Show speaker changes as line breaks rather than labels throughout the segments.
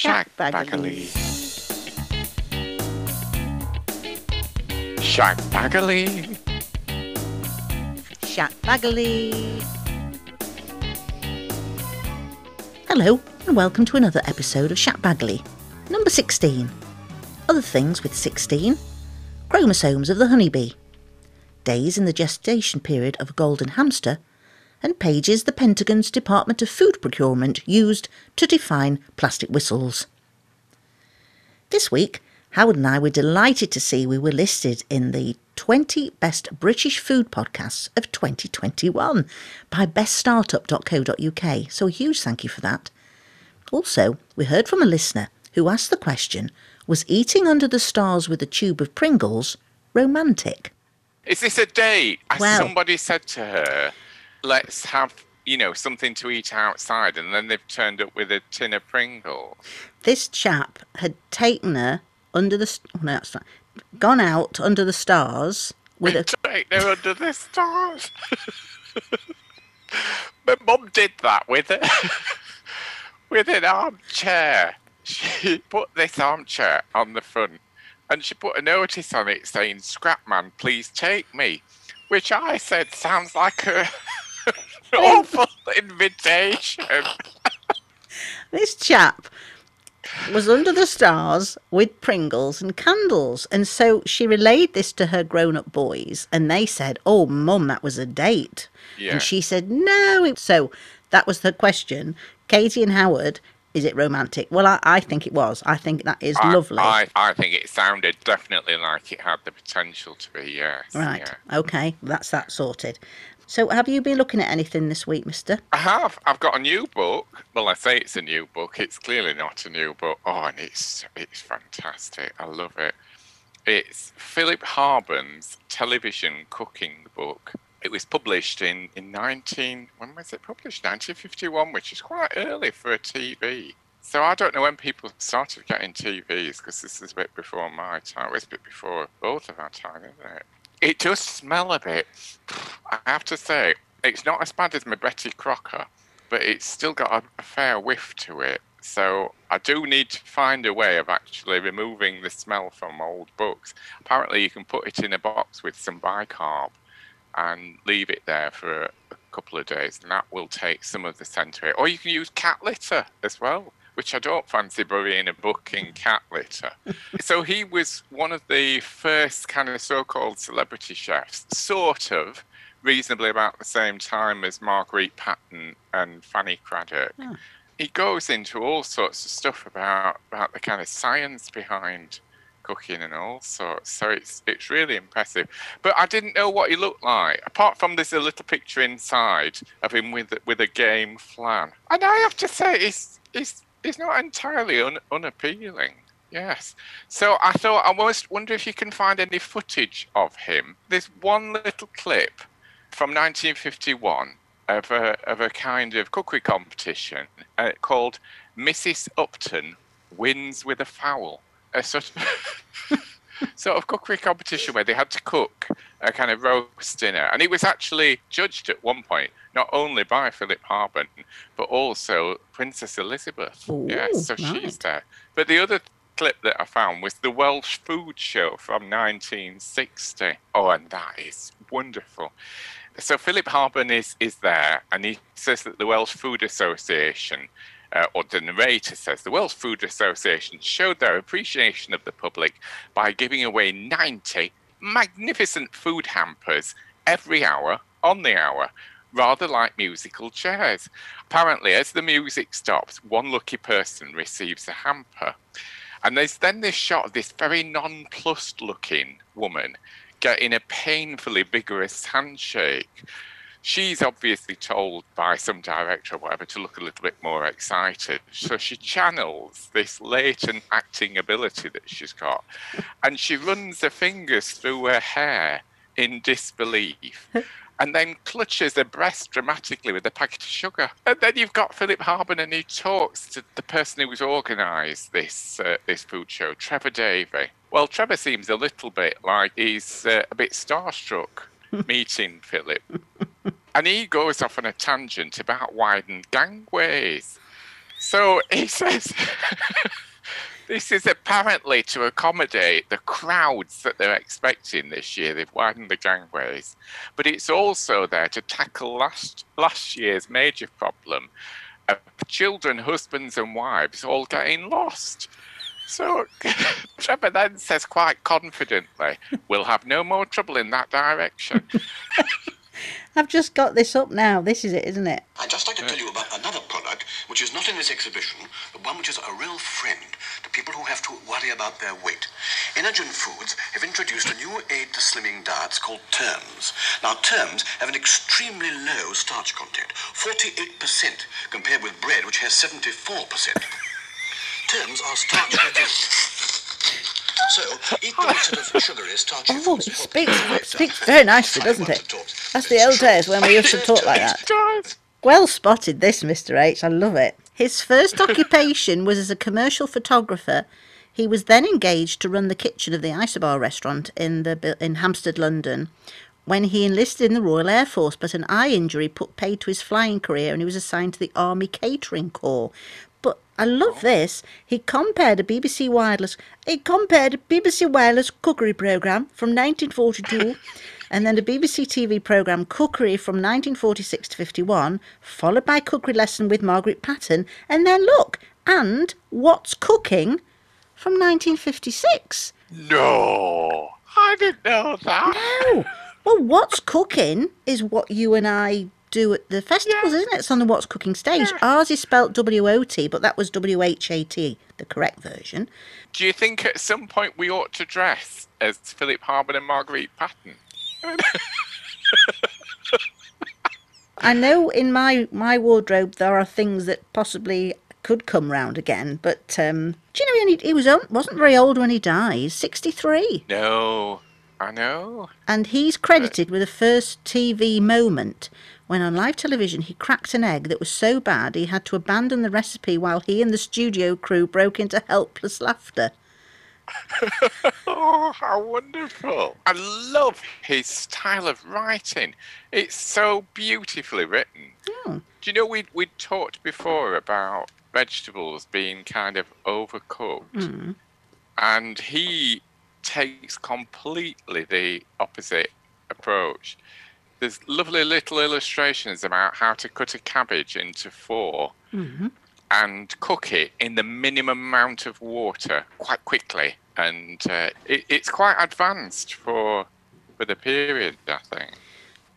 Shack Bagley. Shack Bagley.
Shack Bagley. Hello, and welcome to another episode of Shack Bagley, number 16. Other things with 16 chromosomes of the honeybee, days in the gestation period of a golden hamster, and pages the Pentagon's Department of Food Procurement used to define plastic whistles. This week, Howard and I were delighted to see we were listed in the 20 Best British Food Podcasts of 2021 by beststartup.co.uk, so a huge thank you for that. Also, we heard from a listener who asked the question Was eating under the stars with a tube of Pringles romantic?
Is this a date? As
Well-
Somebody said to her, let's have, you know, something to eat outside. And then they've turned up with a tin of Pringles.
This chap had taken her under the. Oh, no, that's not. Gone out under the stars with a.
Take her under the stars. My mum did that with her. with an armchair. She put this armchair on the front and she put a notice on it saying, Scrapman, please take me. Which I said sounds like a awful invitation.
This chap was under the stars with Pringles and candles. And so she relayed this to her grown up boys, and they said, Oh, mum, that was a date.
Yeah.
And she said, No. it-" So that was the question. Katie and Howard, is it romantic? Well, I, I think it was. I think that is
I-
lovely.
I, I think it sounded definitely like it had the potential to be, yes.
right.
yeah.
Okay. That's that sorted. So have you been looking at anything this week, mister?
I have. I've got a new book. Well, I say it's a new book. It's clearly not a new book. Oh, and it's it's fantastic. I love it. It's Philip Harben's television cooking book. It was published in, in 19 when was it published? 1951, which is quite early for a TV. So I don't know when people started getting TVs because this is a bit before my time. It's a bit before both of our time, isn't it? It does smell a bit. I have to say, it's not as bad as my Betty Crocker, but it's still got a, a fair whiff to it. So I do need to find a way of actually removing the smell from old books. Apparently, you can put it in a box with some bicarb and leave it there for a, couple of days, and that will take some of the scent away. Or you can use cat litter as well, which I don't fancy burying a book in cat litter. so he was one of the first kind of so-called celebrity chefs, sort of reasonably about the same time as Marguerite Patten and Fanny Cradock.
Oh.
He goes into all sorts of stuff about about the kind of science behind cooking and all sorts. So it's it's really impressive. But I didn't know what he looked like. Apart from there's a little picture inside of him with with a game flan. And I have to say, he's he's he's not entirely un, unappealing. Yes. So I thought I almost wonder if you can find any footage of him. There's one little clip from 1951 of a of a kind of cookery competition uh, called Mrs. Upton wins with a fowl. A sort of sort of cookery competition where they had to cook a kind of roast dinner, and it was actually judged at one point not only by Philip Harben but also Princess Elizabeth.
Ooh,
yes, so
right.
she's there. But the other clip that I found was the Welsh Food Show from 1960. Oh, and that is wonderful. So Philip Harben is is there, and he says that the Welsh Food Association, uh, or the narrator says, the Welsh Food Association showed their appreciation of the public by giving away 90 magnificent food hampers every hour on the hour, rather like musical chairs. Apparently, as the music stops, one lucky person receives a hamper. And there's then this shot of this very nonplussed looking woman getting a painfully vigorous handshake. She's obviously told by some director or whatever to look a little bit more excited. So she channels this latent acting ability that she's got and she runs her fingers through her hair in disbelief and then clutches her breast dramatically with a packet of sugar. And then you've got Philip Harben, and he talks to the person who's organised this uh, this food show, Trevor Davey. Well, Trevor seems a little bit like he's uh, a bit starstruck meeting Philip, and he goes off on a tangent about widened gangways. So he says this is apparently to accommodate the crowds that they're expecting this year. They've widened the gangways, but it's also there to tackle last last year's major problem of children, husbands, and wives all getting lost. So Trevor then says quite confidently, "We'll have no more trouble in that direction."
I've just got this up now. This is it, isn't it?
I'd just like to tell you about another product which is not in this exhibition, but one which is a real friend to people who have to worry about their weight. Energen Foods have introduced a new aid to slimming diets called Terms. Now, Terms have an extremely low starch content, 48%, compared with bread, which has 74%. Terms are starch So, eat them instead of sugary, starchy
Oh,
foods.
it speaks, speaks very nicely, doesn't it? That's the old days when we used to talk like that. Well spotted, this Mr. H. I love it. His first occupation was as a commercial photographer. He was then engaged to run the kitchen of the Isobar restaurant in the in Hampstead, London, when he enlisted in the Royal Air Force. But an eye injury put paid to his flying career, and he was assigned to the Army Catering Corps. I love this. He compared a BBC Wireless. He compared a BBC Wireless cookery program from 1942 and then a BBC TV programme Cookery from 1946 to 51, followed by Cookery Lesson with Margaret Patten, and then look, and What's Cooking from 1956.
no, I didn't know that.
Oh, well, What's Cooking is what you and I do at the festivals, isn't it? It's on the What's Cooking stage. Ours is spelt W O T, but that was W H A T, the correct version.
Do you think at some point we ought to dress as Philip Harbour and Marguerite Patten?
I know in my my wardrobe there are things that possibly could come round again, but um, do you know he, only, he was on, wasn't very old when he died, sixty three,
No, I know.
and he's credited with the first TV moment when on live television he cracked an egg that was so bad he had to abandon the recipe while he and the studio crew broke into helpless laughter.
Oh, how wonderful. I love his style of writing. It's so beautifully written.
Oh.
Do you know we we talked before about vegetables being kind of overcooked? Hmm. And he takes completely the opposite approach. There's lovely little illustrations about how to cut a cabbage into 4 and cook it in the minimum amount of water quite quickly. And uh, it, it's quite advanced for for the period, I think.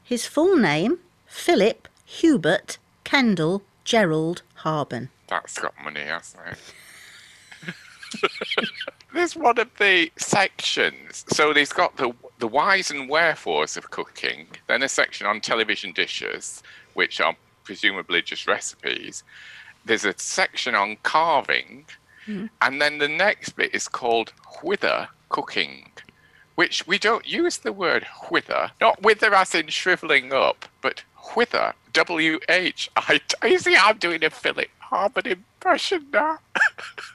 His full name Philip Hubert Kendall Gerald Harben.
That's got money, hasn't it? There's one of the sections. So he's got the the whys and wherefores of cooking, then a section on television dishes, which are presumably just recipes. There's a section on carving, hmm. and then the next bit is called whither cooking, which we don't use the word whither, not wither as in shriveling up, but whither, W H I. You see, I'm doing a Philip Harbour impression now.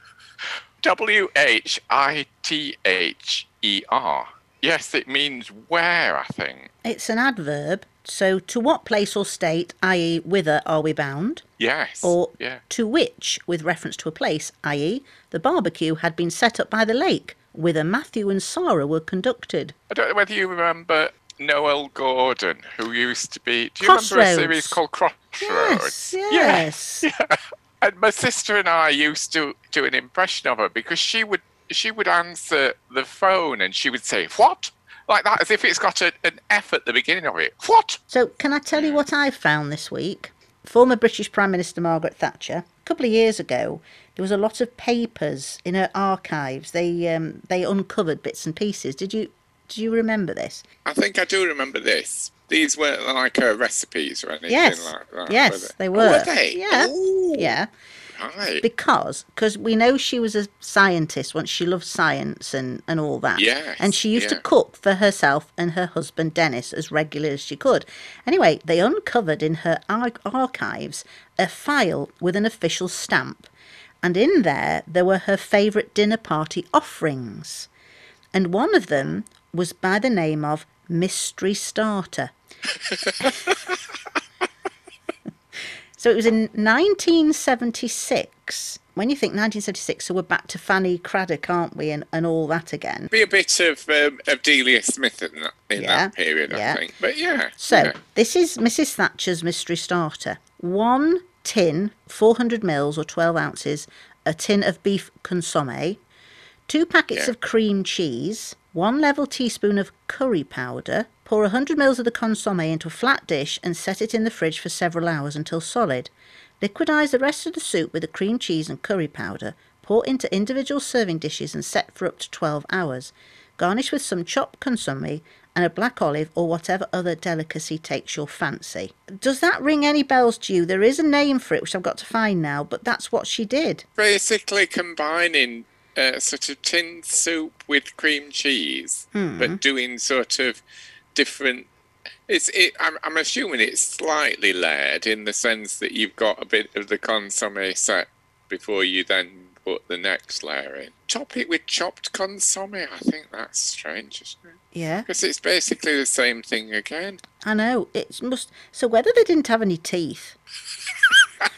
W H I T H E R. Yes, it means where, I think.
It's an adverb, so to what place or state, i.e., whither are we bound?
Yes.
Or
yeah.
to which, with reference to a place, i.e., the barbecue had been set up by the lake, whither Matthew and Sarah were conducted.
I don't know whether you remember Noele Gordon, who used to be. Do you remember a series called Crossroads?
Yes, yes.
Yeah. And my sister and I used to do an impression of her because she would she would answer the phone and she would say what like that as if it's got a, an F at the beginning of it. What?
So, can I tell you what I found this week? Former British Prime Minister Margaret Thatcher, a couple of years ago, there was a lot of papers in her archives. They um, they uncovered bits and pieces. Did you do you remember this?
I think I do remember this. These weren't like uh, recipes or anything
Yes.
like that.
Yes, they
Oh,
were.
were they?
Yeah.
Ooh,
Yeah,
Right.
because cause we know she was a scientist once. She loved science and, and all that.
Yes,
And she used to cook for herself and her husband Dennis as regularly as she could. Anyway, they uncovered in her ar- archives a file with an official stamp. And in there, there were her favourite dinner party offerings. And one of them was by the name of Mystery Starter. So it was in 1976. When you think 1976, so we're back to Fanny Cradock, aren't we, and, and all that again.
Be a bit of um, of Delia Smith in that in
Yeah,
that period,
yeah.
I think. But yeah.
So
yeah.
this is Mrs. Thatcher's mystery starter. One tin, 400 mils or 12 ounces, a tin of beef consomme, two packets
Yeah.
of cream cheese, one level teaspoon of curry powder. Pour 100 mils of the consomme into a flat dish and set it in the fridge for several hours until solid. Liquidize the rest of the soup with the cream cheese and curry powder. Pour into individual serving dishes and set for up to 12 hours. Garnish with some chopped consomme and a black olive or whatever other delicacy takes your fancy. Does that ring any bells to you? There is a name for it, which I've got to find now, but that's what she did.
basically combining uh, sort of tin soup with cream cheese,
Hmm.
but doing sort of different. It's. It, I'm, I'm assuming it's slightly layered in the sense that you've got a bit of the consomme set before you then put the next layer in. Chop it with chopped consomme. I think that's strange, isn't it?
Yeah,
Because it's basically the same thing again.
I know. It must. So whether they didn't have any teeth,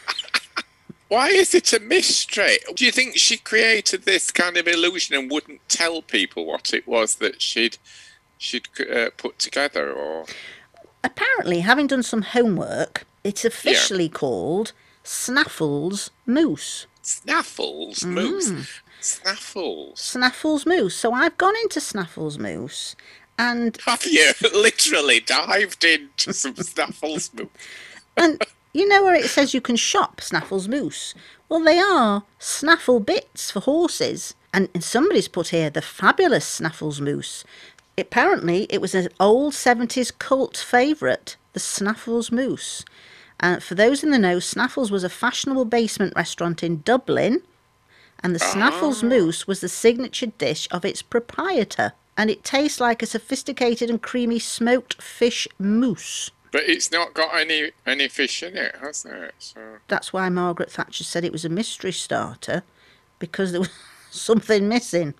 Why is it a mystery? Do you think she created this kind of illusion and wouldn't tell people what it was that she'd she'd uh, put together, or
apparently, having done some homework, it's officially called Snaffles Mousse.
snaffles Mousse. Snaffles.
Snaffles Mousse. So I've gone into Snaffles Mousse, and
Have you literally dived into some snaffles Mousse?
and you know where it says you can shop Snaffles Mousse. Well, they are snaffle bits for horses. And, and somebody's put here the fabulous Snaffles Mousse. Apparently, it was an old 70s cult favourite, the Snaffles Mousse. And for those in the know, Snaffles was a fashionable basement restaurant in Dublin, and the Snaffles ah. Mousse was the signature dish of its proprietor. And it tastes like a sophisticated and creamy smoked fish mousse.
But it's not got any any fish in it, has it? So
That's why Margaret Thatcher said it was a mystery starter because there was something missing.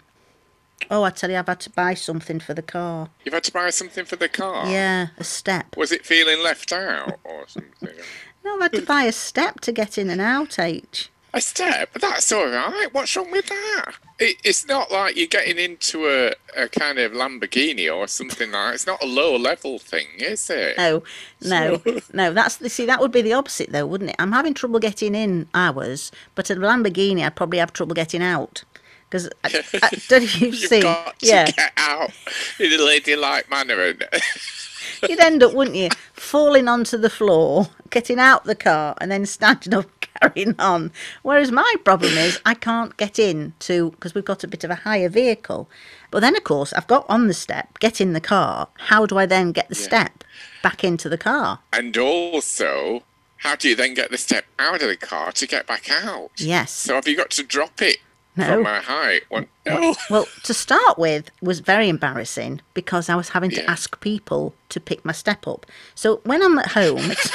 Oh, I tell you, I've had to buy something for the car.
you've had to buy something for the car.
Yeah, a step.
Was it feeling left out or something?
No, I've had to buy a step to get in and out, H.
A step? That's all right. What's wrong with that? It, it's not like you're getting into a, a kind of Lamborghini or something like It's not a low level thing, is it?
No, no, no. That's the see. That would be the opposite, though, wouldn't it? I'm having trouble getting in hours, but a Lamborghini, I'd probably have trouble getting out because don't you see? Yeah,
get out in a ladylike manner. And
you'd end up, wouldn't you, falling onto the floor, getting out the car, and then standing up, carrying on. Whereas my problem is I can't get in to because we've got a bit of a higher vehicle. But then, of course, I've got on the step, get in the car. How do I then get the step back into the car?
and also, how do you then get the step out of the car to get back out?
Yes.
So have you got to drop it
No.
from a height? One, no.
Well, to start with, was very embarrassing because I was having to
Yeah.
ask people to pick my step up. So when I'm at home, it's,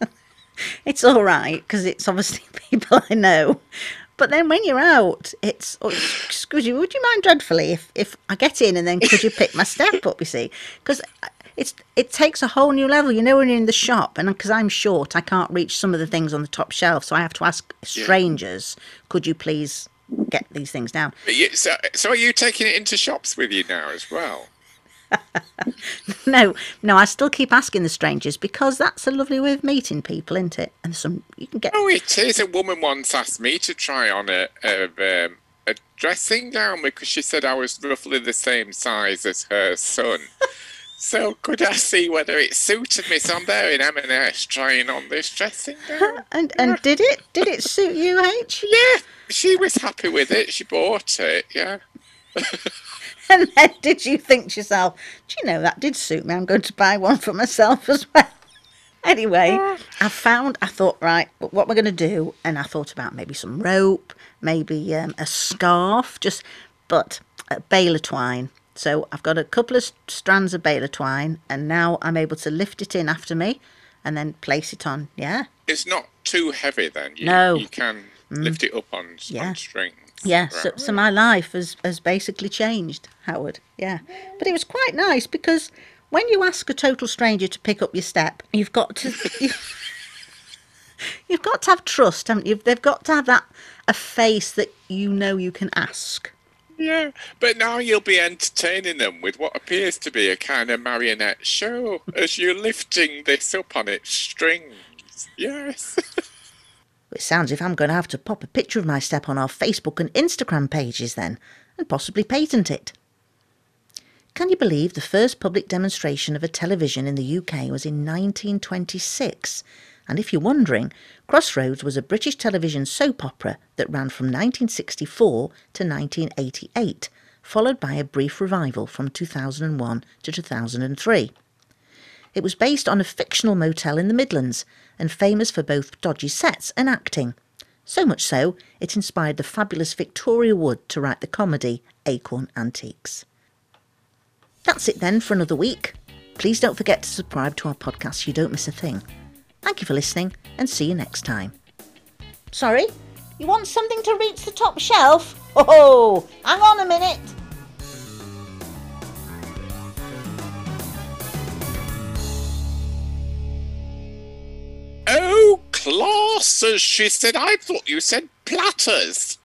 it's all right because it's obviously people I know. But then when you're out, it's oh, excuse you, would you mind dreadfully if, if I get in and then could you pick my step up? You see, because it's it takes a whole new level. You know when you're in the shop, and because I'm short, I can't reach some of the things on the top shelf, so I have to ask strangers, could you please get these things down?
You, so, so are you taking it into shops with you now as well?
No, no, I still keep asking the strangers because that's a lovely way of meeting people, isn't it? And some you can get.
Oh, it is. A woman once asked me to try on a a, um, a dressing gown because she said I was roughly the same size as her son. so could I see whether it suited me? So I'm there in M&S trying on this dressing gown.
And and did it? Did it suit you, H?
Yeah, she was happy with it. She bought it. Yeah.
And then did you think to yourself, do you know that did suit me? I'm going to buy one for myself as well. Anyway, I found, I thought, right, but what we're going to do, and I thought about maybe some rope, maybe um, a scarf, just, but uh, baler twine. So I've got a couple of strands of baler twine, and now I'm able to lift it in after me and then place it on. Yeah.
It's not too heavy then. You,
No. Mm.
You can lift it up on,
Yeah.
on strings.
Yeah, so, so my life has, has basically changed, Howard. Yeah. But it was quite nice because when you ask a total stranger to pick up your step, you've got to. You, You've got to have trust, haven't you? They've got to have that a face that you know you can ask.
Yeah, but now you'll be entertaining them with what appears to be a kind of marionette show as you're lifting this up on its strings. Yes.
It sounds if I'm going to have to pop a picture of my step on our Facebook and Instagram pages then, and possibly patent it. Can you believe the first public demonstration of a television in the UK was in 1926? And if you're wondering, Crossroads was a British television soap opera that ran from 1964 to 1988, followed by a brief revival from 2001 to 2003. It was based on a fictional motel in the Midlands and famous for both dodgy sets and acting. So much so, it inspired the fabulous Victoria Wood to write the comedy Acorn Antiques. That's it then for another week. Please don't forget to subscribe to our podcast so you don't miss a thing. Thank you for listening and see you next time. Sorry? You want something to reach the top shelf? Oh, hang on a minute.
oh, classes, she said. I thought you said platters.